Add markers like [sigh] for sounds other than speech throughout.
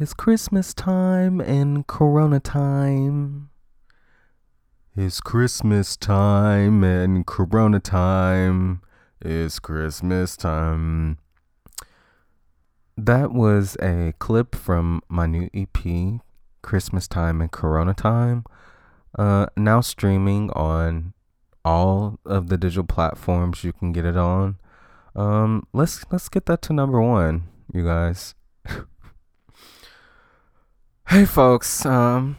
It's Christmas time and Corona time. It's Christmas time and Corona time. It's Christmas time. That was a clip from my new EP, Christmas Time and Corona Time. Uh, now streaming on all of the digital platforms you can get it on. Um, let's let's get that to number one, you guys. Hey folks, um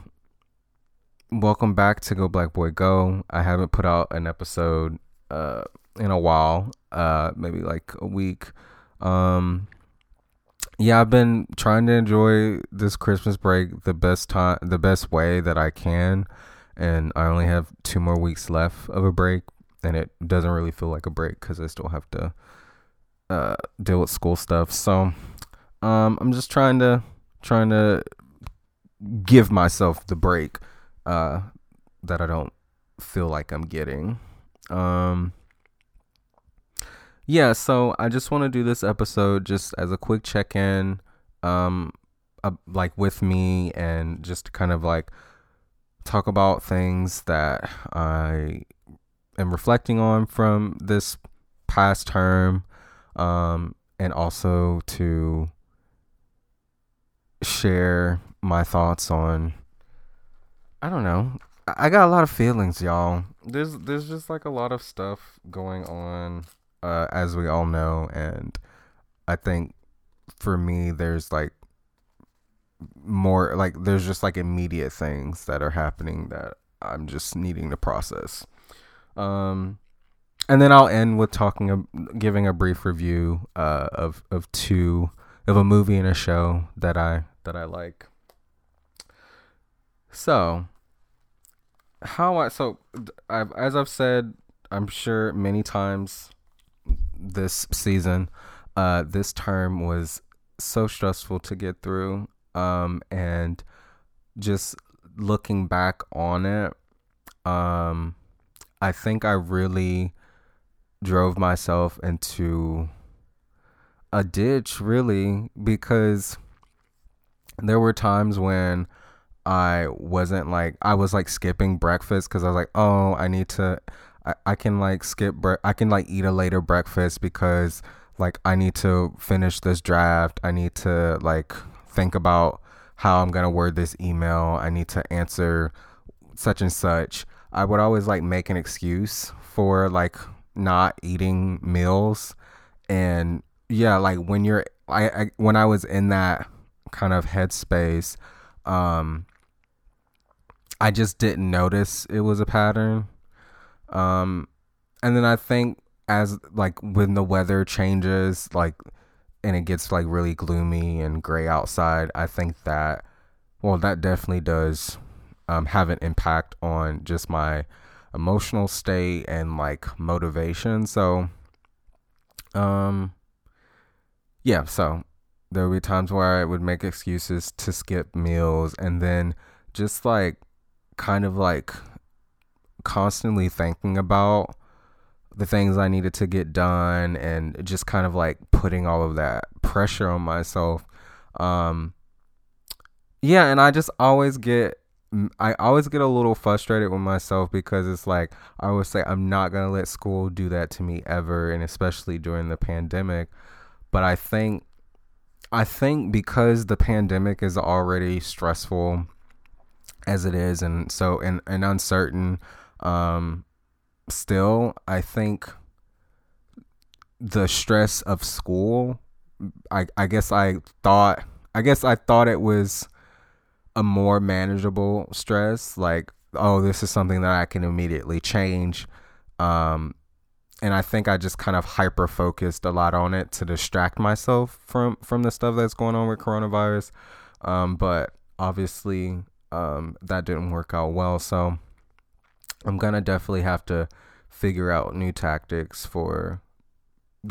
welcome back to Go Black Boy Go. I haven't put out an episode uh in a while, uh maybe like a week. Um yeah, I've been trying to enjoy this Christmas break the best time the best way that I can and I only have 2 more weeks left of a break and it doesn't really feel like a break cuz I still have to uh deal with school stuff. So, um I'm just trying to trying to give myself the break uh, that I don't feel like I'm getting. Um, yeah, so I just want to do this episode just as a quick check in, um, uh, like with me, and just kind of like talk about things that I am reflecting on from this past term, um, and also to share my thoughts on I don't know. I got a lot of feelings, y'all. There's there's just like a lot of stuff going on uh as we all know and I think for me there's like more like there's just like immediate things that are happening that I'm just needing to process. Um and then I'll end with talking giving a brief review uh of of two of a movie and a show that I that I like. So, how I so I've as I've said, I'm sure many times this season, uh, this term was so stressful to get through, um, and just looking back on it, um, I think I really drove myself into a ditch, really, because there were times when I wasn't like I was like skipping breakfast because I was like, oh, I need to, I, I can like skip bre- I can like eat a later breakfast because like I need to finish this draft. I need to like think about how I'm gonna word this email. I need to answer such and such. I would always like make an excuse for like not eating meals, and yeah, like when you're I, I when I was in that kind of headspace, um, I just didn't notice it was a pattern. Um, and then I think as like when the weather changes, like, and it gets like really gloomy and gray outside, I think that, well, that definitely does um, have an impact on just my emotional state and like motivation. So, um, yeah, so there would be times where I would make excuses to skip meals and then just like kind of like constantly thinking about the things I needed to get done and just kind of like putting all of that pressure on myself. Um yeah, and I just always get I always get a little frustrated with myself because it's like I always say I'm not going to let school do that to me ever and especially during the pandemic. But I think I think because the pandemic is already stressful as it is and so and, and uncertain um still I think the stress of school I I guess I thought I guess I thought it was a more manageable stress like oh this is something that I can immediately change um and I think I just kind of hyper focused a lot on it to distract myself from from the stuff that's going on with coronavirus. Um, but obviously, um, that didn't work out well. So I'm gonna definitely have to figure out new tactics for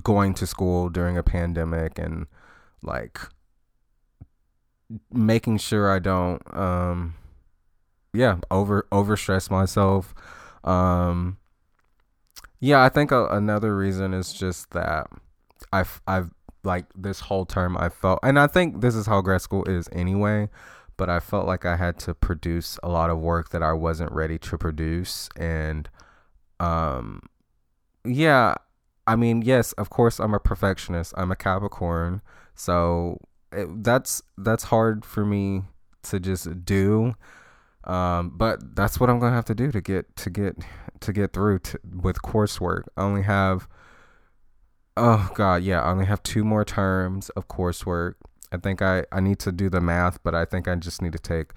going to school during a pandemic and like making sure I don't um yeah over over stress myself um yeah, I think a, another reason is just that I've I've like this whole term I felt and I think this is how grad school is anyway, but I felt like I had to produce a lot of work that I wasn't ready to produce and um yeah, I mean, yes, of course I'm a perfectionist. I'm a Capricorn. So it, that's that's hard for me to just do. Um, but that's what I'm gonna have to do to get to get to get through to, with coursework. I only have oh god, yeah, I only have two more terms of coursework. I think I I need to do the math, but I think I just need to take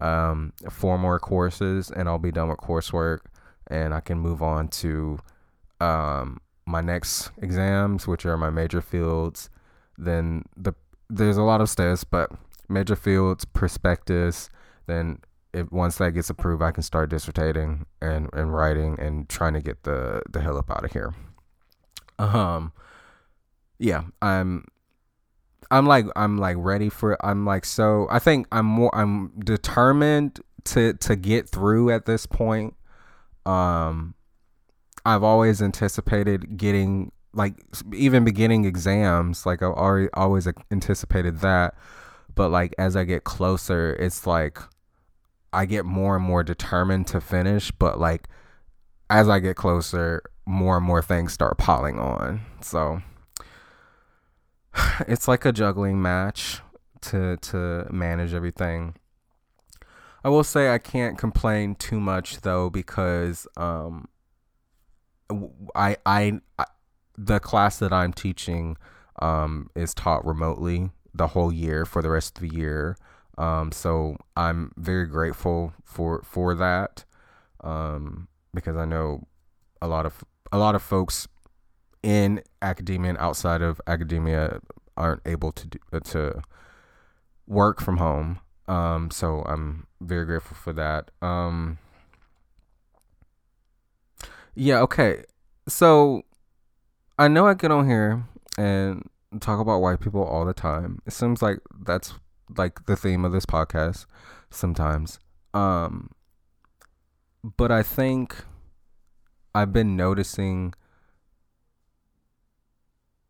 um, four more courses and I'll be done with coursework and I can move on to um, my next exams, which are my major fields. Then the there's a lot of steps, but major fields, prospectus. Then if once that gets approved, I can start dissertating and and writing and trying to get the the hell up out of here. Um, yeah, I'm I'm like I'm like ready for I'm like so I think I'm more I'm determined to to get through at this point. Um I've always anticipated getting like even beginning exams like I've already always anticipated that but like as I get closer it's like I get more and more determined to finish but like as I get closer more and more things start piling on so [sighs] it's like a juggling match to to manage everything I will say I can't complain too much though because um I, I, I the class that I'm teaching um, is taught remotely the whole year for the rest of the year. Um, so I'm very grateful for for that um, because I know a lot of a lot of folks in academia and outside of academia aren't able to do, uh, to work from home. Um, so I'm very grateful for that. Um, yeah, okay. So I know I get on here and talk about white people all the time. It seems like that's like the theme of this podcast sometimes. Um but I think I've been noticing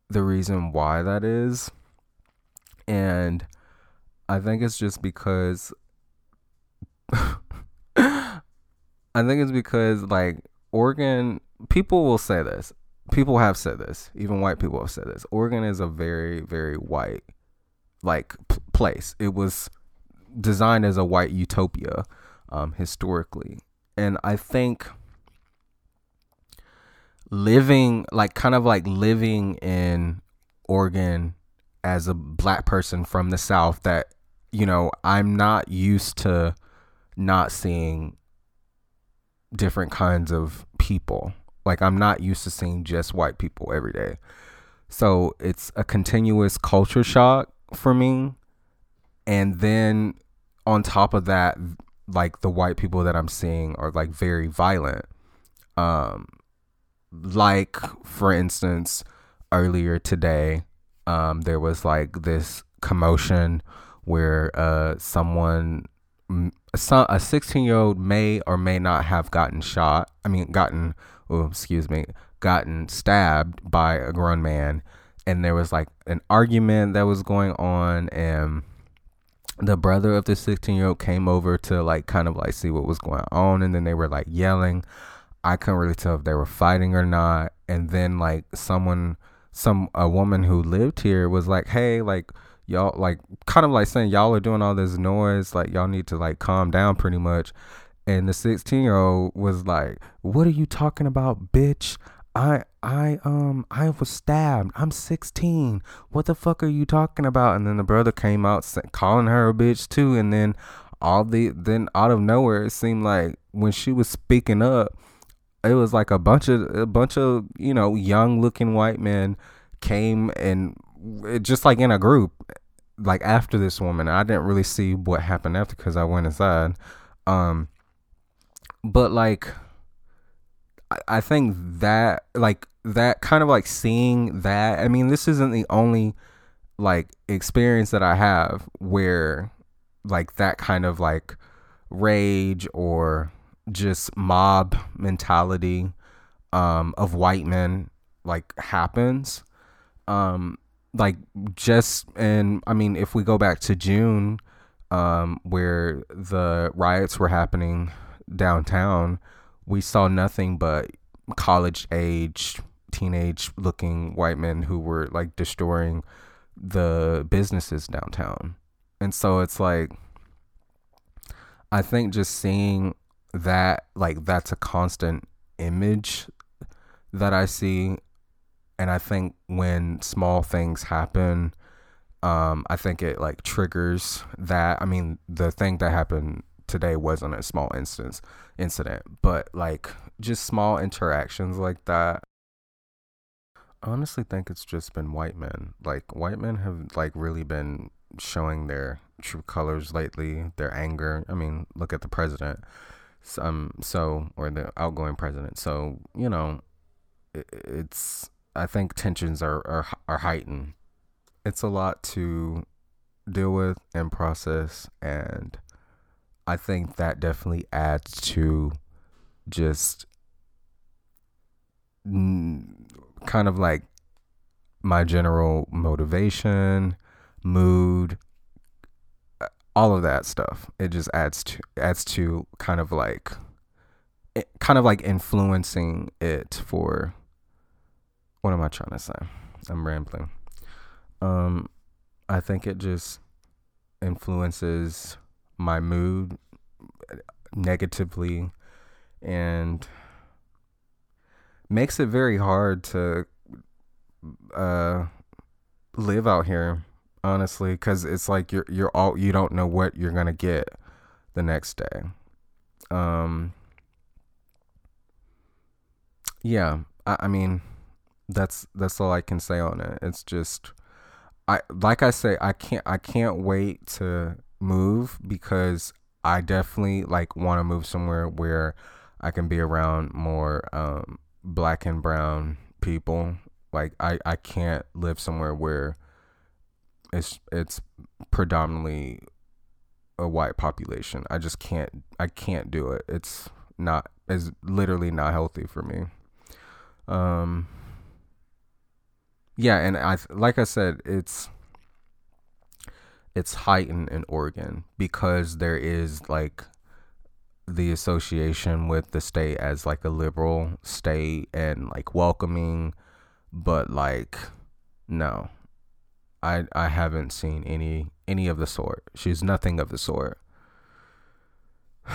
the reason why that is. And I think it's just because [laughs] I think it's because like Oregon, people will say this. People have said this. Even white people have said this. Oregon is a very, very white like p- place. It was designed as a white utopia um, historically, and I think living like kind of like living in Oregon as a black person from the South that you know I'm not used to not seeing different kinds of people. Like I'm not used to seeing just white people every day. So it's a continuous culture shock for me. And then on top of that, like the white people that I'm seeing are like very violent. Um like for instance, earlier today, um there was like this commotion where uh someone a 16 year old may or may not have gotten shot. I mean, gotten, oh, excuse me, gotten stabbed by a grown man. And there was like an argument that was going on. And the brother of the 16 year old came over to like kind of like see what was going on. And then they were like yelling. I couldn't really tell if they were fighting or not. And then like someone, some, a woman who lived here was like, hey, like, y'all like kind of like saying y'all are doing all this noise like y'all need to like calm down pretty much. And the 16 year old was like what are you talking about bitch? I i um i was stabbed. I'm 16 what the fuck are you talking about? And then the brother came out calling her a bitch too. And then all the then out of nowhere it seemed like when she was speaking up it was like a bunch of a bunch of you know young looking white men came and just like in a group like after this woman. I didn't really see what happened after because i went inside. Um but like I, I think that like that kind of like seeing that i mean this isn't the only like experience that i have where like that kind of like rage or just mob mentality um of white men like happens. Um like just and I mean if we go back to June um where the riots were happening downtown we saw nothing but college age teenage looking white men who were like destroying the businesses downtown. And so it's like I think just seeing that like that's a constant image that I see. And I think when small things happen um I think it like triggers that. I mean the thing that happened today wasn't a small instance incident but like just small interactions like that. I honestly think it's just been white men. Like white men have like really been showing their true colors lately their anger. I mean look at the president um so or the outgoing president. So you know it, it's i think tensions are, are are heightened. It's a lot to deal with and process and i think that definitely adds to just kind of like my general motivation mood all of that stuff. It just adds to adds to kind of like kind of like influencing it for what am I trying to say? I'm rambling. Um I think it just influences my mood negatively and makes it very hard to uh live out here honestly, because it's like you're you're all you don't know what you're gonna get the next day. Um. Yeah, I, I mean, that's that's all I can say on it. It's just, I like I say, I can't I can't wait to move because I definitely like want to move somewhere where I can be around more um, black and brown people. Like I I can't live somewhere where it's it's predominantly a white population. I just can't I can't do it. It's not is literally not healthy for me. Um yeah, and I like I said it's it's heightened in Oregon because there is like the association with the state as like a liberal state and like welcoming but like no I I haven't seen any any of the sort. She's nothing of the sort. [sighs]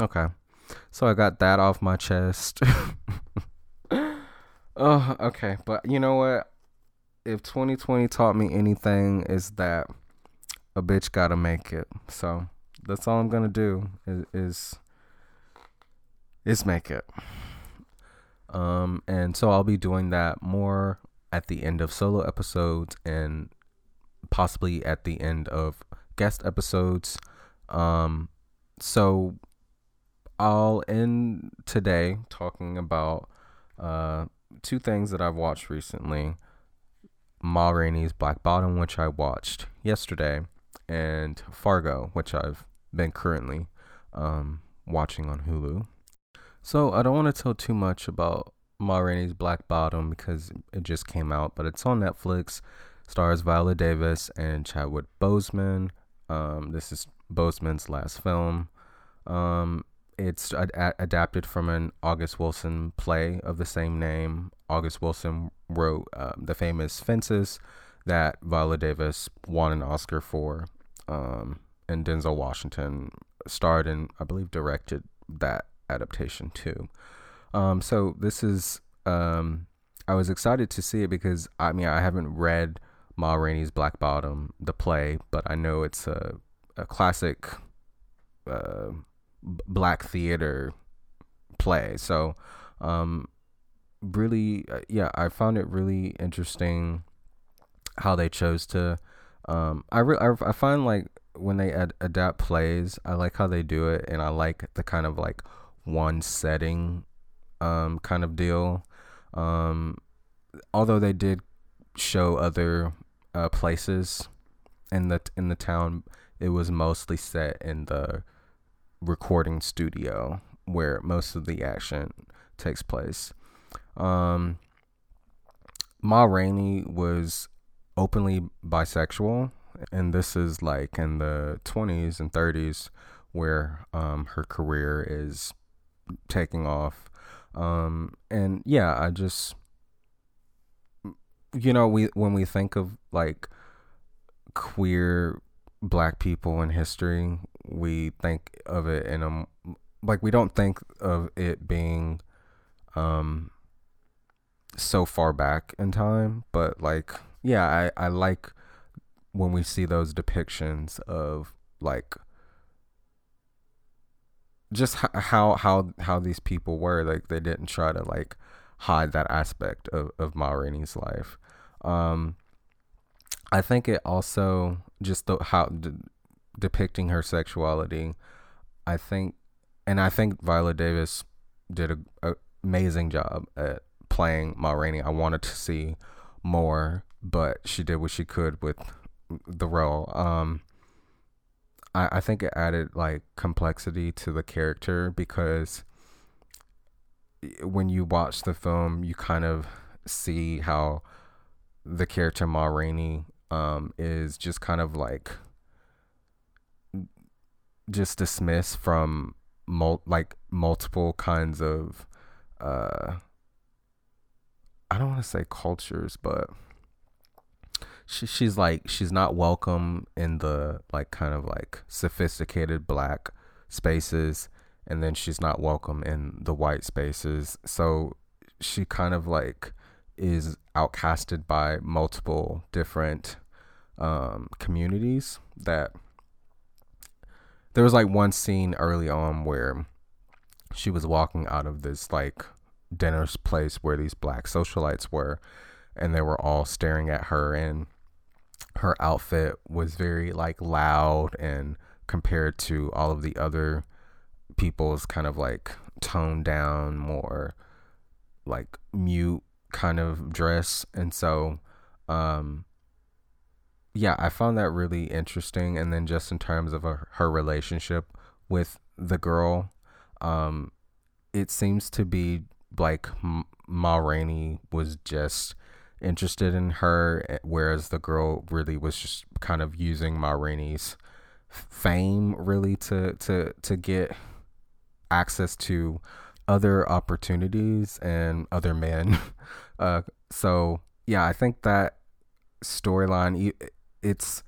okay. So I got that off my chest. [laughs] oh, okay. But you know what? If 2020 taught me anything is that a bitch got to make it. So that's all I'm going to do is, is is make it. Um and so I'll be doing that more at the end of solo episodes and possibly at the end of guest episodes. Um, so I'll end today talking about uh, two things that I've watched recently. Ma Rainey's Black Bottom, which I watched yesterday, and Fargo, which I've been currently um, watching on Hulu. So I don't want to tell too much about Ma Rainey's Black Bottom because it just came out, but it's on Netflix. Stars Viola Davis and Chadwick Boseman. Um, this is Boseman's last film. Um, it's ad- adapted from an August Wilson play of the same name. August Wilson wrote uh, the famous Fences that Viola Davis won an Oscar for. Um, and Denzel Washington starred and I believe directed that adaptation too. Um, so this is um, I was excited to see it because I mean I haven't read Ma Rainey's Black Bottom, the play, but I know it's a a classic uh, black theater play. So um, really, uh, yeah, I found it really interesting how they chose to. Um, I, re- I I find like when they ad- adapt plays, I like how they do it, and I like the kind of like one setting um, kind of deal. Um, although they did show other uh, places in the in the town, it was mostly set in the recording studio where most of the action takes place. Um, Ma Rainey was openly bisexual, and this is like in the 20s and 30s where um, her career is taking off. Um, and yeah, I just, you know, we when we think of like queer black people in history, we think of it in a like we don't think of it being um so far back in time, but like yeah, I I like when we see those depictions of like just how how how these people were like they didn't try to like hide that aspect of of Ma Rainey's life. Um, I think it also just the how d- depicting her sexuality. I think, and I think Viola Davis did a, a amazing job at playing Ma Rainey. I wanted to see more, but she did what she could with the role. Um, I, I think it added like complexity to the character because when you watch the film, you kind of see how the character Ma Rainey um, is just kind of like just dismissed from mul- like multiple kinds of uh I don't want to say cultures, but she, she's like she's not welcome in the like kind of like sophisticated black spaces and then she's not welcome in the white spaces. So she kind of like is outcasted by multiple different um, communities that there was like one scene early on where she was walking out of this like dinner's place where these black socialites were and they were all staring at her and her outfit was very like loud and compared to all of the other people's kind of like toned down more like mute kind of dress. And so um yeah i found that really interesting. And then just in terms of a, her relationship with the girl um it seems to be like Ma Rainey was just interested in her, eh, whereas the girl really was just kind of using Ma Rainey's fame really to to to get access to other opportunities and other men. [laughs] Uh, so yeah, I think that storyline it's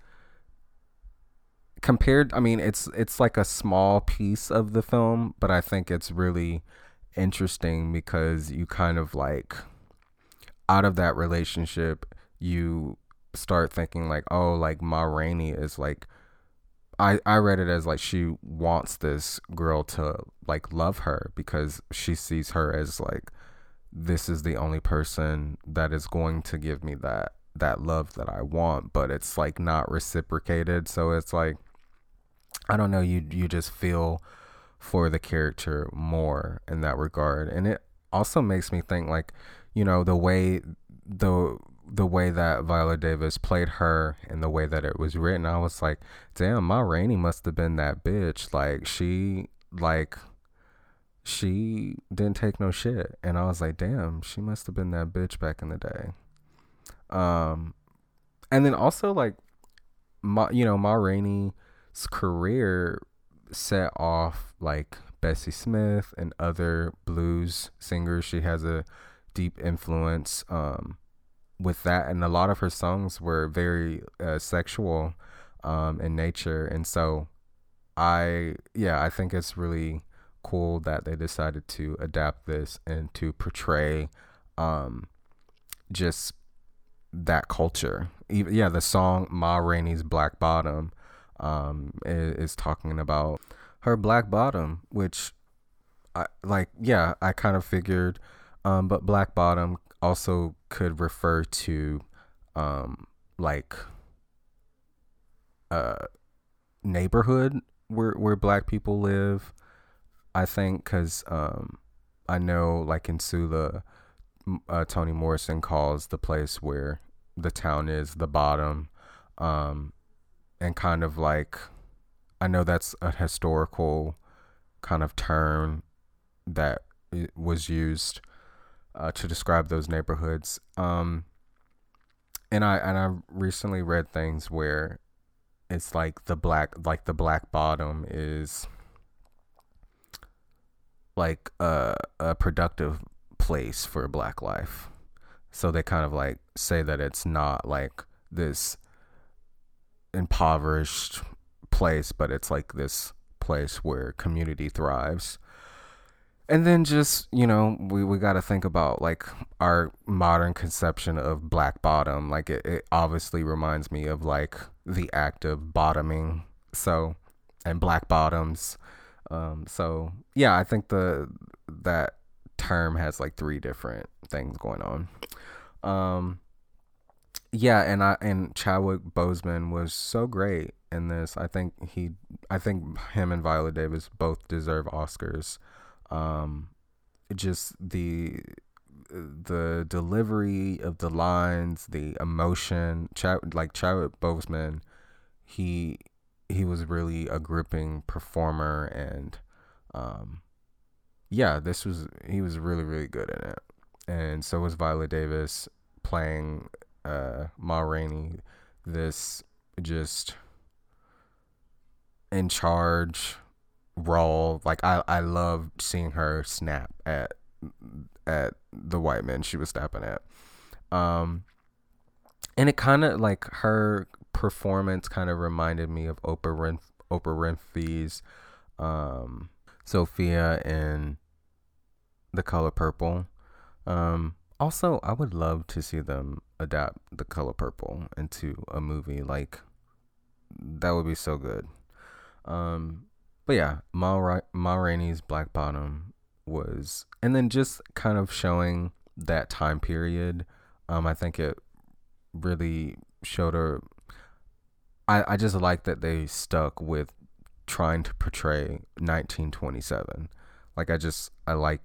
compared i mean it's it's like a small piece of the film but i think it's really interesting because you kind of like out of that relationship, you start thinking like, oh, like Ma Rainey is like I, I read it as like she wants this girl to like love her because she sees her as like this is the only person that is going to give me that that love that I want, but it's like not reciprocated. So it's like I don't know, you you just feel for the character more in that regard. And it also makes me think like you know the way the the way that Viola Davis played her and the way that it was written, I was like, damn, Ma Rainey must have been that bitch. Like she like she didn't take no shit. And I was like, damn, she must have been that bitch back in the day. Um and then also like my you know, Ma Rainey's career set off like Bessie Smith and other blues singers. She has a deep influence um, with that, and a lot of her songs were very uh, sexual um, in nature, and so I yeah I think it's really cool that they decided to adapt this and to portray um, just that culture. Even, yeah, the song Ma Rainey's Black Bottom um, is, is talking about her black bottom, which I like. Yeah, I kind of figured um, but black bottom also could refer to um, like a uh, neighborhood where where black people live. I think because um, I know like in Sula, uh, Toni Morrison calls the place where the town is the bottom, um, and kind of like I know that's a historical kind of term that was used uh, to describe those neighborhoods. Um, and I and I recently read things where it's like the black like the black bottom is like a a productive place for black life. So they kind of like say that it's not like this impoverished place, but it's like this place where community thrives. And then just, you know, we, we got to think about like our modern conception of black bottom. Like it, it obviously reminds me of like the act of bottoming. So, and black bottoms. Um, so yeah, I think the, that term has like three different things going on. Um, yeah, and I and Chadwick Boseman was so great in this. I think he, I think him and Viola Davis both deserve Oscars. Um, just the the delivery of the lines, the emotion. Chad, like Chadwick Boseman, he he was really a gripping performer, and um, yeah, this was he was really really good in it, and so was Viola Davis playing uh, Ma Rainey, this just in charge role. Like I, I love seeing her snap at at the white men she was snapping at. Um, and it kind of like her performance kind of reminded me of Oprah Winf- Oprah Winfrey's um, Sofia in The Color Purple. Um, also, I would love to see them adapt The Color Purple into a movie. Like that would be so good. Um, but yeah, Ma, Ra- Ma Rainey's Black Bottom was, and then just kind of showing that time period. Um, I think it really showed her. I I just like that they stuck with trying to portray 1927. Like I just I like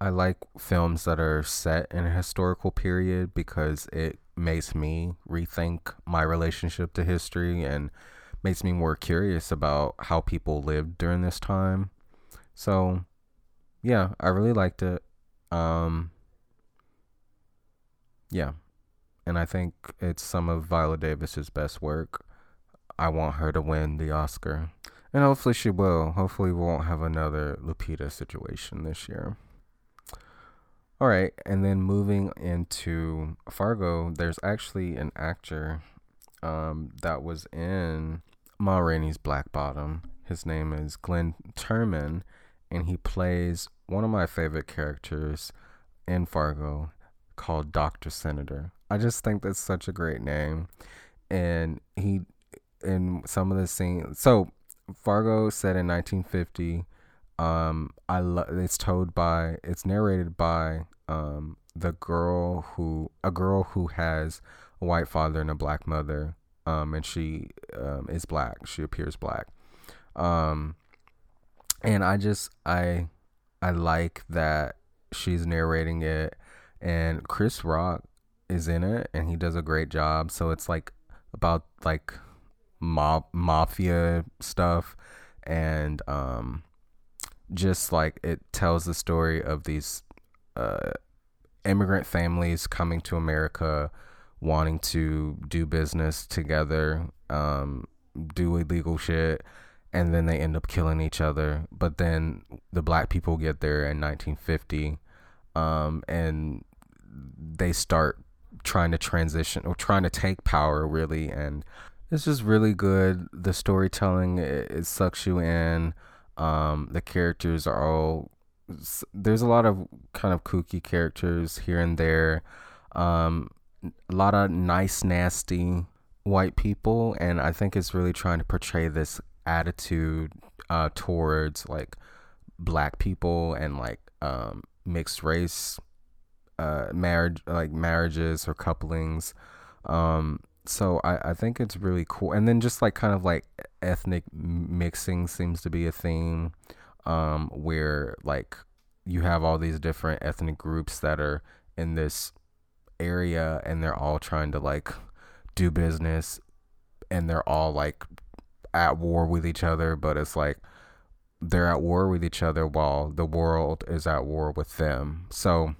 I like films that are set in a historical period because it makes me rethink my relationship to history and makes me more curious about how people lived during this time. So, yeah, I really liked it. Um, yeah, and I think it's some of Viola Davis's best work. I want her to win the Oscar, and hopefully she will. Hopefully, we won't have another Lupita situation this year. All right, and then moving into Fargo, there's actually an actor um, that was in Ma Rainey's Black Bottom. His name is Glenn Turman, and he plays one of my favorite characters in Fargo called Dr. Senator. I just think that's such a great name. And he, in some of the scenes, so Fargo set in 1950 um i love it's told by it's narrated by um the girl who a girl who has a white father and a black mother um and she um is black. She appears black. Um and i just i i like that she's narrating it and chris rock is in it and he does a great job. So it's like about like mob mafia stuff and um just like it tells the story of these uh, immigrant families coming to America, wanting to do business together, um, do illegal shit, and then they end up killing each other. But then the black people get there in 1950, um, and they start trying to transition or trying to take power, really. And it's just really good. The storytelling it, it sucks you in. Um, the characters are all there's a lot of kind of kooky characters here and there. Um, a lot of nice, nasty white people, and I think it's really trying to portray this attitude uh, towards like black people and like um, mixed race uh, marriage, like marriages or couplings. Um, so I, I think it's really cool and then just like kind of like ethnic mixing seems to be a theme um where like you have all these different ethnic groups that are in this area and they're all trying to like do business and they're all like at war with each other but it's like they're at war with each other while the world is at war with them so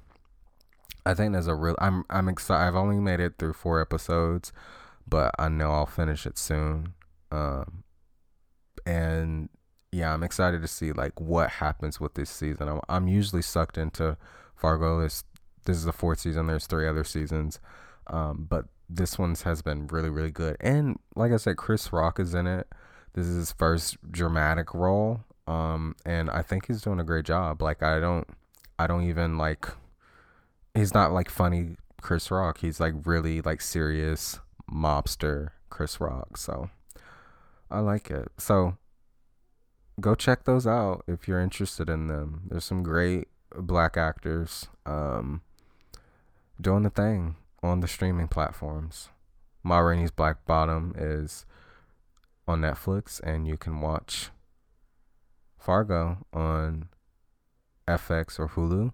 I think there's a real. I'm I'm excited. I've only made it through four episodes, but I know I'll finish it soon. Um, and yeah, I'm excited to see like what happens with this season. I'm, I'm usually sucked into Fargo. This this is the fourth season. There's three other seasons, um, but this one's has been really really good. And like I said, Chris Rock is in it. This is his first dramatic role, um, and I think he's doing a great job. Like I don't, I don't even like. He's not like funny Chris Rock. He's like really like serious mobster Chris Rock. So I like it. So go check those out if you're interested in them. There's some great black actors um, doing the thing on the streaming platforms. Ma Rainey's Black Bottom is on Netflix, and you can watch Fargo on FX or Hulu,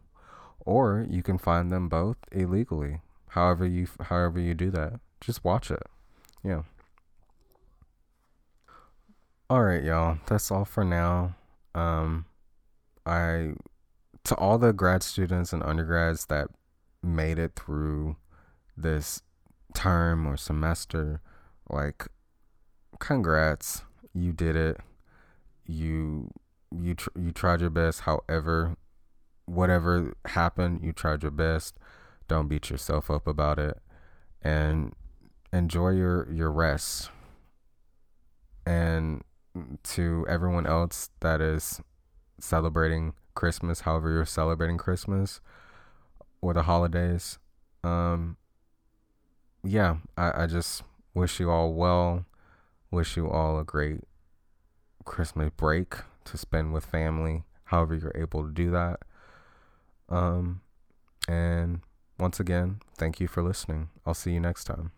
or you can find them both illegally. However you however you do that, just watch it. Yeah. All right, y'all. That's all for now. Um, I to all the grad students and undergrads that made it through this term or semester, like, congrats, you did it. You you tr- you tried your best. However, whatever happened, you tried your best. Don't beat yourself up about it, and enjoy your your rest. And to everyone else that is celebrating Christmas, however you're celebrating Christmas or the holidays. Um, yeah, I, I just wish you all well. Wish you all a great Christmas break to spend with family, however you're able to do that. Um, and once again, thank you for listening. I'll see you next time.